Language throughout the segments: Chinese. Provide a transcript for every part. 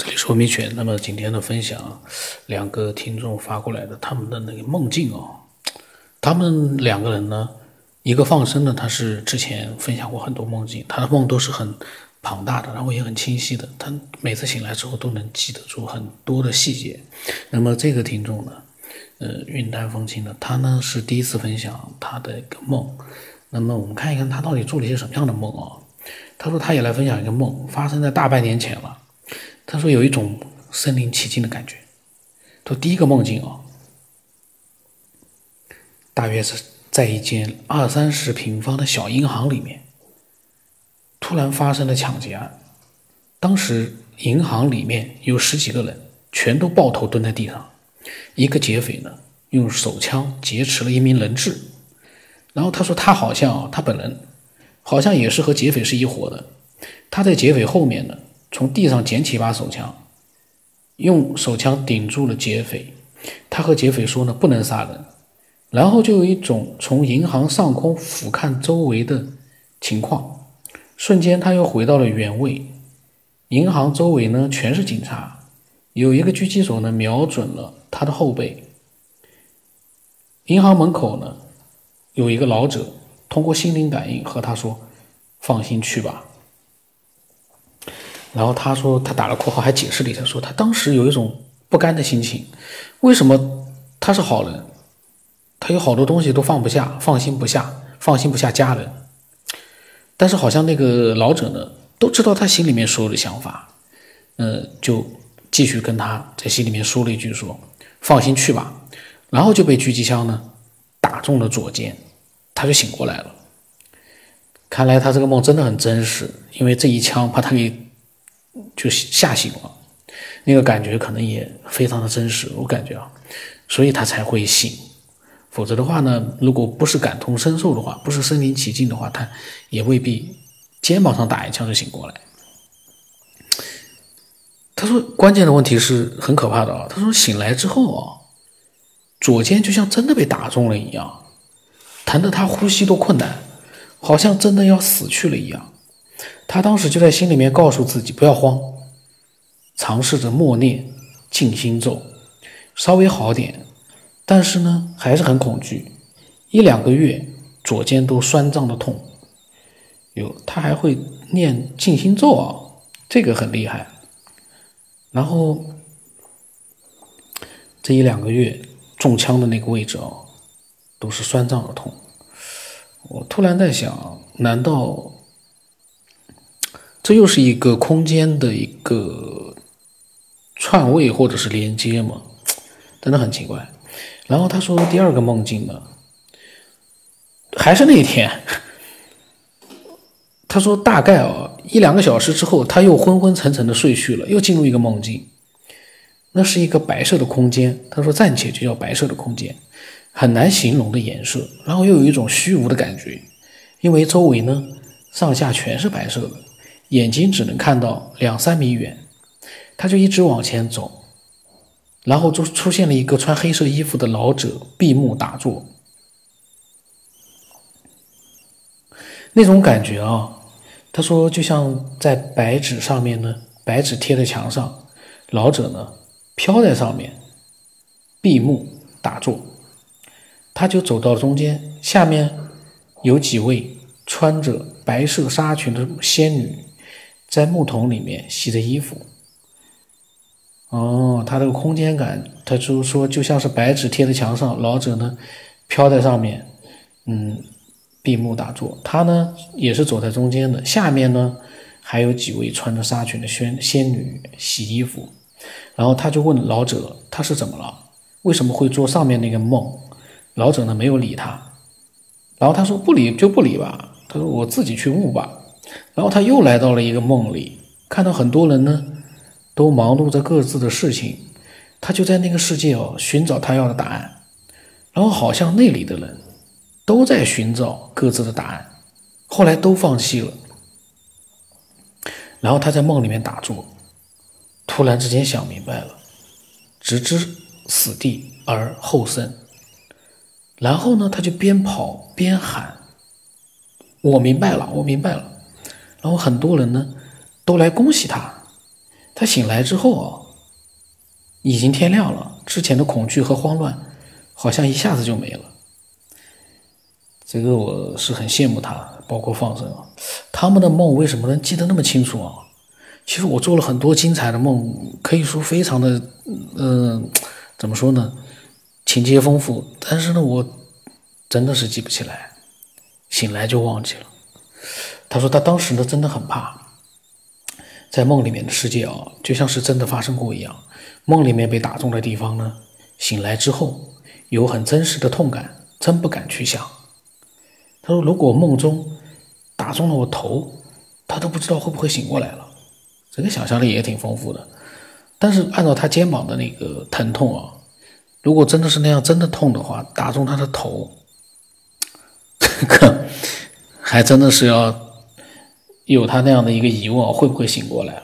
这里是文明犬。那么今天的分享，两个听众发过来的他们的那个梦境哦，他们两个人呢，一个放生的，他是之前分享过很多梦境，他的梦都是很庞大的，然后也很清晰的，他每次醒来之后都能记得住很多的细节。那么这个听众呢，呃，云淡风轻的，他呢是第一次分享他的一个梦。那么我们看一看他到底做了一些什么样的梦啊？他说他也来分享一个梦，发生在大半年前了。他说有一种身临其境的感觉。他说第一个梦境啊，大约是在一间二三十平方的小银行里面，突然发生了抢劫案。当时银行里面有十几个人，全都抱头蹲在地上。一个劫匪呢，用手枪劫持了一名人质。然后他说他好像他本人好像也是和劫匪是一伙的。他在劫匪后面呢。从地上捡起一把手枪，用手枪顶住了劫匪。他和劫匪说呢，不能杀人。然后就有一种从银行上空俯瞰周围的情况，瞬间他又回到了原位。银行周围呢全是警察，有一个狙击手呢瞄准了他的后背。银行门口呢有一个老者，通过心灵感应和他说：“放心去吧。”然后他说，他打了括号，还解释了一下，说他当时有一种不甘的心情。为什么他是好人？他有好多东西都放不下，放心不下，放心不下家人。但是好像那个老者呢，都知道他心里面所有的想法，呃，就继续跟他在心里面说了一句说：“放心去吧。”然后就被狙击枪呢打中了左肩，他就醒过来了。看来他这个梦真的很真实，因为这一枪把他给。就吓醒了，那个感觉可能也非常的真实，我感觉啊，所以他才会醒。否则的话呢，如果不是感同身受的话，不是身临其境的话，他也未必肩膀上打一枪就醒过来。他说，关键的问题是很可怕的啊。他说醒来之后啊，左肩就像真的被打中了一样，疼得他呼吸都困难，好像真的要死去了一样。他当时就在心里面告诉自己不要慌，尝试着默念静心咒，稍微好点，但是呢还是很恐惧，一两个月左肩都酸胀的痛。哟，他还会念静心咒啊，这个很厉害。然后这一两个月中枪的那个位置啊，都是酸胀的痛。我突然在想，难道？这又是一个空间的一个串位或者是连接嘛，真的很奇怪。然后他说第二个梦境呢，还是那一天。他说大概啊一两个小时之后，他又昏昏沉沉的睡去了，又进入一个梦境。那是一个白色的空间，他说暂且就叫白色的空间，很难形容的颜色，然后又有一种虚无的感觉，因为周围呢上下全是白色的。眼睛只能看到两三米远，他就一直往前走，然后就出现了一个穿黑色衣服的老者，闭目打坐。那种感觉啊，他说就像在白纸上面呢，白纸贴在墙上，老者呢飘在上面，闭目打坐。他就走到中间，下面有几位穿着白色纱裙的仙女。在木桶里面洗着衣服。哦，他这个空间感，他就说就像是白纸贴在墙上，老者呢飘在上面，嗯，闭目打坐。他呢也是走在中间的，下面呢还有几位穿着纱裙的仙仙女洗衣服。然后他就问老者他是怎么了，为什么会做上面那个梦？老者呢没有理他，然后他说不理就不理吧，他说我自己去悟吧。然后他又来到了一个梦里，看到很多人呢，都忙碌着各自的事情，他就在那个世界哦寻找他要的答案，然后好像那里的人都在寻找各自的答案，后来都放弃了。然后他在梦里面打坐，突然之间想明白了，直知死地而后生。然后呢，他就边跑边喊：“我明白了，我明白了。”然后很多人呢，都来恭喜他，他醒来之后啊，已经天亮了，之前的恐惧和慌乱好像一下子就没了。这个我是很羡慕他，包括放生啊，他们的梦为什么能记得那么清楚啊？其实我做了很多精彩的梦，可以说非常的，嗯，怎么说呢？情节丰富，但是呢，我真的是记不起来，醒来就忘记了。他说他当时呢真的很怕，在梦里面的世界啊，就像是真的发生过一样。梦里面被打中的地方呢，醒来之后有很真实的痛感，真不敢去想。他说：“如果梦中打中了我头，他都不知道会不会醒过来了。这个想象力也挺丰富的。但是按照他肩膀的那个疼痛啊，如果真的是那样，真的痛的话，打中他的头，这 个还真的是要有他那样的一个疑问：会不会醒过来了？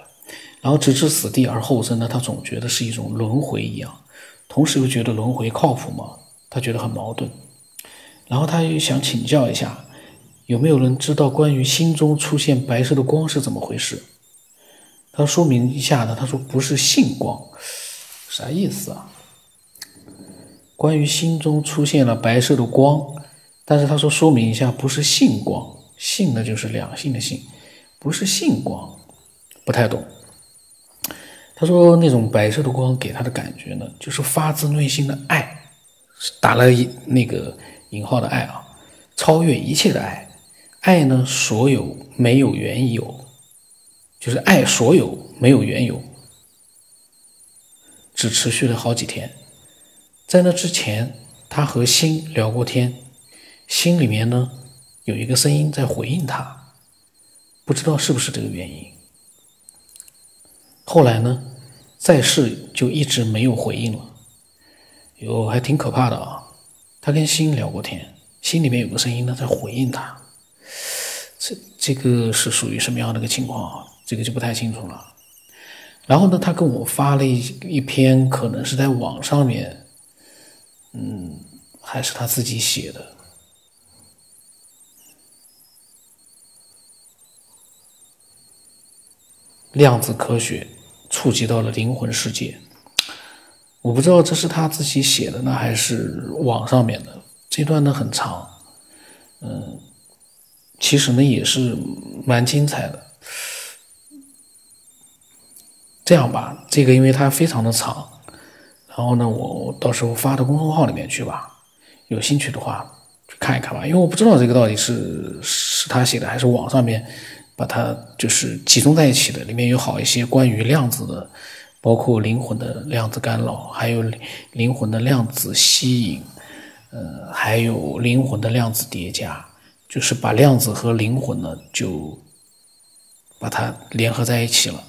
然后直至死地而后生呢？他总觉得是一种轮回一样，同时又觉得轮回靠谱吗？他觉得很矛盾。”然后他又想请教一下，有没有人知道关于心中出现白色的光是怎么回事？他说明一下呢？他说不是性光，啥意思啊？关于心中出现了白色的光，但是他说说明一下不是性光，性呢就是两性的性，不是性光，不太懂。他说那种白色的光给他的感觉呢，就是发自内心的爱，打了一那个。引号的爱啊，超越一切的爱，爱呢，所有没有缘由，就是爱所有没有缘由，只持续了好几天。在那之前，他和心聊过天，心里面呢有一个声音在回应他，不知道是不是这个原因。后来呢，在世就一直没有回应了，哟，还挺可怕的啊。他跟心聊过天，心里面有个声音呢在回应他，这这个是属于什么样的一个情况啊？这个就不太清楚了。然后呢，他跟我发了一一篇，可能是在网上面，嗯，还是他自己写的。量子科学触及到了灵魂世界。我不知道这是他自己写的呢，还是网上面的。这段呢很长，嗯，其实呢也是蛮精彩的。这样吧，这个因为它非常的长，然后呢，我到时候发到公众号里面去吧。有兴趣的话去看一看吧，因为我不知道这个到底是是他写的，还是网上面把它就是集中在一起的。里面有好一些关于量子的。包括灵魂的量子干扰，还有灵魂的量子吸引，呃，还有灵魂的量子叠加，就是把量子和灵魂呢，就把它联合在一起了。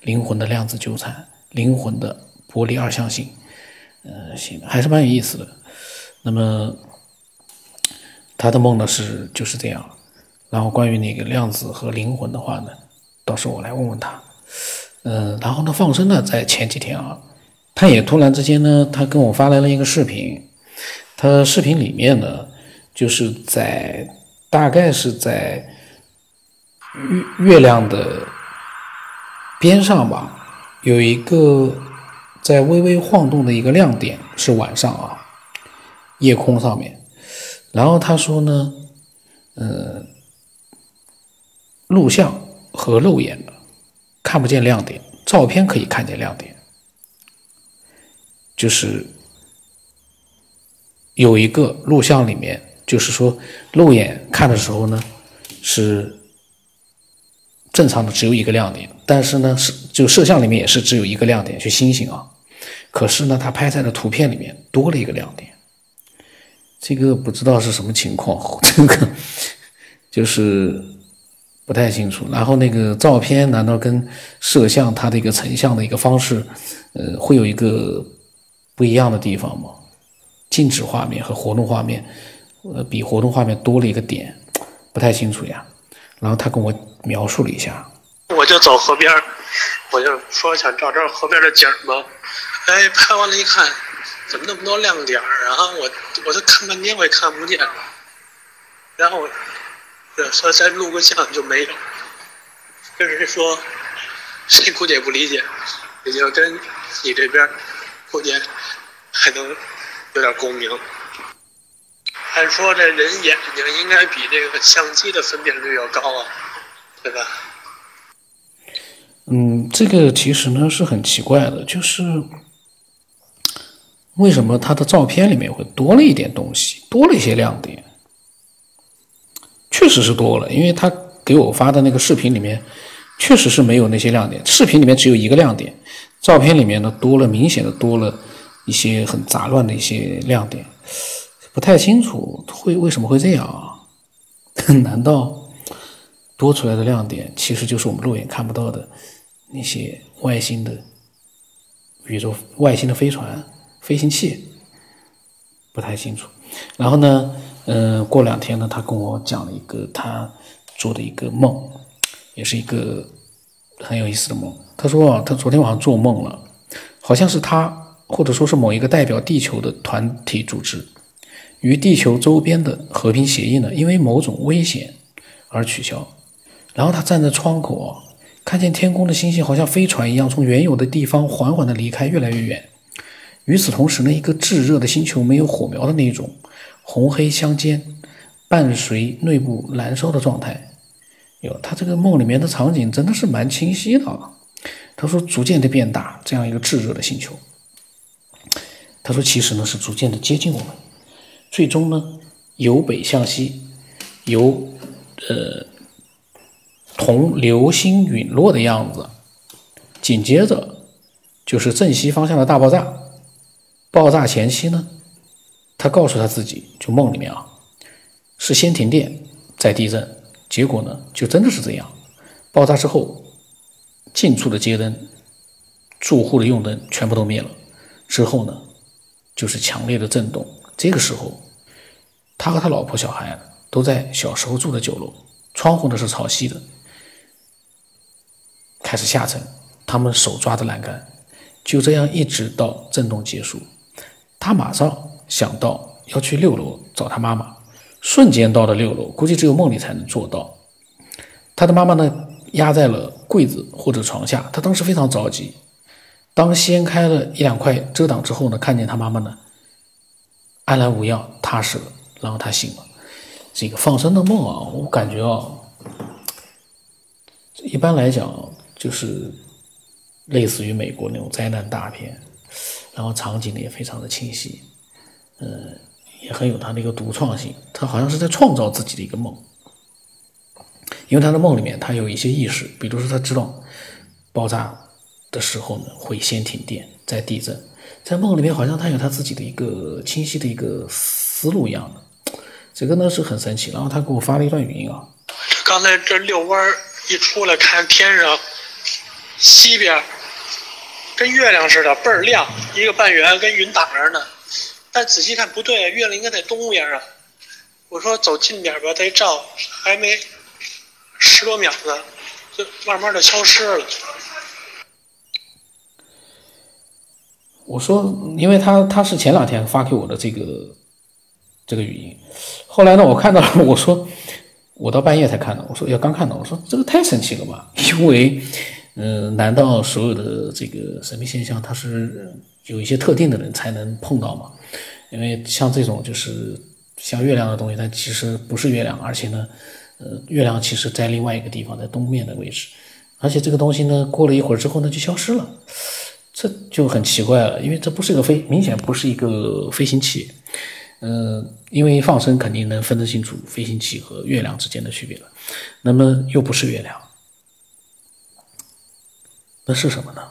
灵魂的量子纠缠，灵魂的波粒二象性，呃，行，还是蛮有意思的。那么他的梦呢是就是这样。然后关于那个量子和灵魂的话呢，到时候我来问问他。嗯，然后呢，放生呢，在前几天啊，他也突然之间呢，他跟我发来了一个视频，他视频里面呢，就是在大概是在月月亮的边上吧，有一个在微微晃动的一个亮点，是晚上啊，夜空上面，然后他说呢，嗯，录像和肉眼的。看不见亮点，照片可以看见亮点，就是有一个录像里面，就是说肉眼看的时候呢，是正常的，只有一个亮点，但是呢是就摄像里面也是只有一个亮点，是星星啊，可是呢他拍在的图片里面多了一个亮点，这个不知道是什么情况，这个就是。不太清楚，然后那个照片难道跟摄像它的一个成像的一个方式，呃，会有一个不一样的地方吗？静止画面和活动画面，呃，比活动画面多了一个点，不太清楚呀。然后他跟我描述了一下，我就走河边我就说想照照河边的景嘛，哎，拍完了一看，怎么那么多亮点儿啊？我我都看半天我也看不见，然后。说再录个像就没有，跟人说谁估计也不理解，也就跟你这边估计还能有点共鸣。按说这人眼睛应该比这个相机的分辨率要高啊，对吧？嗯，这个其实呢是很奇怪的，就是为什么他的照片里面会多了一点东西，多了一些亮点？确实是多了，因为他给我发的那个视频里面，确实是没有那些亮点。视频里面只有一个亮点，照片里面呢多了，明显的多了一些很杂乱的一些亮点。不太清楚会为什么会这样啊？难道多出来的亮点其实就是我们肉眼看不到的那些外星的宇宙、外星的飞船、飞行器？不太清楚。然后呢，嗯，过两天呢，他跟我讲了一个他做的一个梦，也是一个很有意思的梦。他说啊，他昨天晚上做梦了，好像是他或者说是某一个代表地球的团体组织。与地球周边的和平协议呢，因为某种危险而取消。然后他站在窗口啊，看见天空的星星好像飞船一样从原有的地方缓缓地离开，越来越远。与此同时呢，一个炙热的星球没有火苗的那种，红黑相间，伴随内部燃烧的状态。哟，他这个梦里面的场景真的是蛮清晰的。他说，逐渐的变大，这样一个炙热的星球。他说，其实呢是逐渐的接近我们。最终呢，由北向西，由呃同流星陨落的样子，紧接着就是正西方向的大爆炸。爆炸前期呢，他告诉他自己，就梦里面啊，是先停电再地震。结果呢，就真的是这样。爆炸之后，近处的街灯、住户的用灯全部都灭了。之后呢，就是强烈的震动。这个时候，他和他老婆、小孩都在小时候住的九楼，窗户呢是朝西的。开始下沉，他们手抓着栏杆，就这样一直到震动结束。他马上想到要去六楼找他妈妈，瞬间到了六楼，估计只有梦里才能做到。他的妈妈呢，压在了柜子或者床下，他当时非常着急。当掀开了一两块遮挡之后呢，看见他妈妈呢。安然无恙，踏实了，然后他醒了。这个放生的梦啊，我感觉啊，一般来讲就是类似于美国那种灾难大片，然后场景呢也非常的清晰，嗯，也很有他那个独创性。他好像是在创造自己的一个梦，因为他的梦里面他有一些意识，比如说他知道爆炸的时候呢会先停电，再地震。在梦里面，好像他有他自己的一个清晰的一个思路一样的，这个呢是很神奇。然后他给我发了一段语音啊，刚才这遛弯儿一出来，看天上西边跟月亮似的倍儿亮，一个半圆跟云挡着呢。但仔细看不对，月亮应该在东边啊。我说走近点吧，再照，还没十多秒呢，就慢慢的消失了。我说，因为他他是前两天发给我的这个这个语音，后来呢，我看到了，我说我到半夜才看到，我说要刚看到，我说这个太神奇了吧？因为，嗯，难道所有的这个神秘现象，它是有一些特定的人才能碰到吗？因为像这种就是像月亮的东西，它其实不是月亮，而且呢，呃，月亮其实在另外一个地方，在东面的位置，而且这个东西呢，过了一会儿之后呢，就消失了。这就很奇怪了，因为这不是一个飞，明显不是一个飞行器。嗯，因为放生肯定能分得清楚飞行器和月亮之间的区别了。那么又不是月亮，那是什么呢？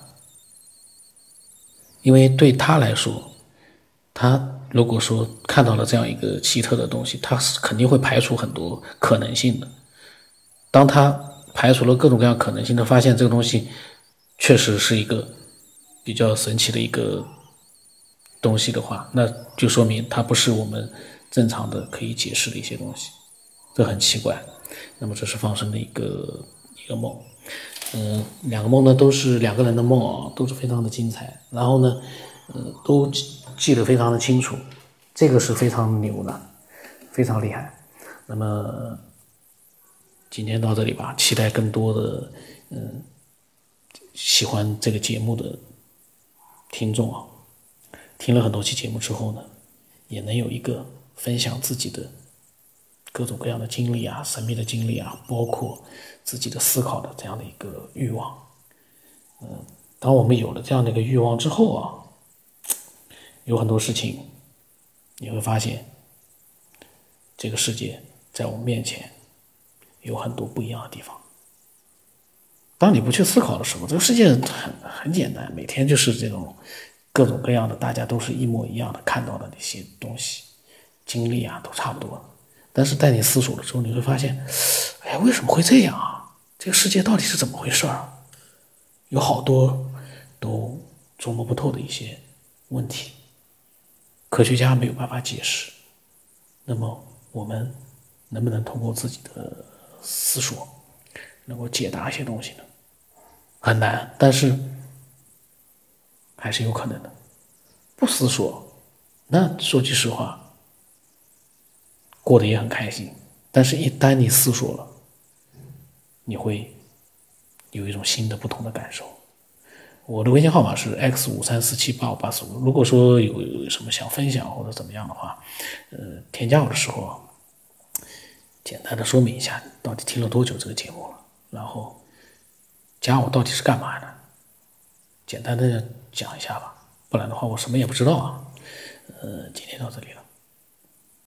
因为对他来说，他如果说看到了这样一个奇特的东西，他是肯定会排除很多可能性的。当他排除了各种各样可能性的，发现这个东西确实是一个。比较神奇的一个东西的话，那就说明它不是我们正常的可以解释的一些东西，这很奇怪。那么这是放生的一个一个梦，嗯，两个梦呢都是两个人的梦啊，都是非常的精彩。然后呢，呃，都记得非常的清楚，这个是非常牛的，非常厉害。那么今天到这里吧，期待更多的嗯。喜欢这个节目的听众啊，听了很多期节目之后呢，也能有一个分享自己的各种各样的经历啊、神秘的经历啊，包括自己的思考的这样的一个欲望。嗯，当我们有了这样的一个欲望之后啊，有很多事情你会发现，这个世界在我们面前有很多不一样的地方。当你不去思考的时候，这个世界很很简单，每天就是这种各种各样的，大家都是一模一样的看到的那些东西、经历啊，都差不多。但是带你思索了之后，你会发现，哎，为什么会这样啊？这个世界到底是怎么回事儿？有好多都琢磨不透的一些问题，科学家没有办法解释。那么我们能不能通过自己的思索，能够解答一些东西呢？很难，但是还是有可能的。不思索，那说句实话，过得也很开心。但是，一旦你思索了，你会有一种新的、不同的感受。我的微信号码是 x 五三四七八五八四五。如果说有什么想分享或者怎么样的话，呃，添加我的时候，简单的说明一下到底听了多久这个节目了，然后。加我到底是干嘛的？简单的讲一下吧，不然的话我什么也不知道啊。呃，今天到这里了。